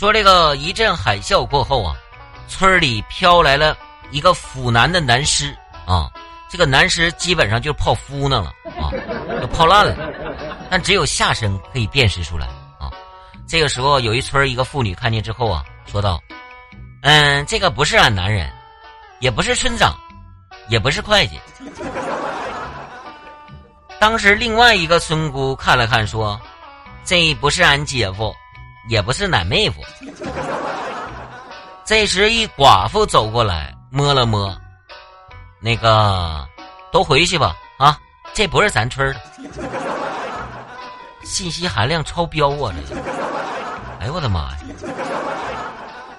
说这个一阵海啸过后啊，村里飘来了一个腐男的男尸啊，这个男尸基本上就是泡芙呢了啊，就泡烂了，但只有下身可以辨识出来啊。这个时候，有一村一个妇女看见之后啊，说道：“嗯，这个不是俺男人，也不是村长，也不是会计。”当时另外一个村姑看了看，说：“这不是俺姐夫，也不是奶妹夫。”这时一寡妇走过来，摸了摸，那个都回去吧啊，这不是咱村的，信息含量超标啊！这，哎呦我的妈呀！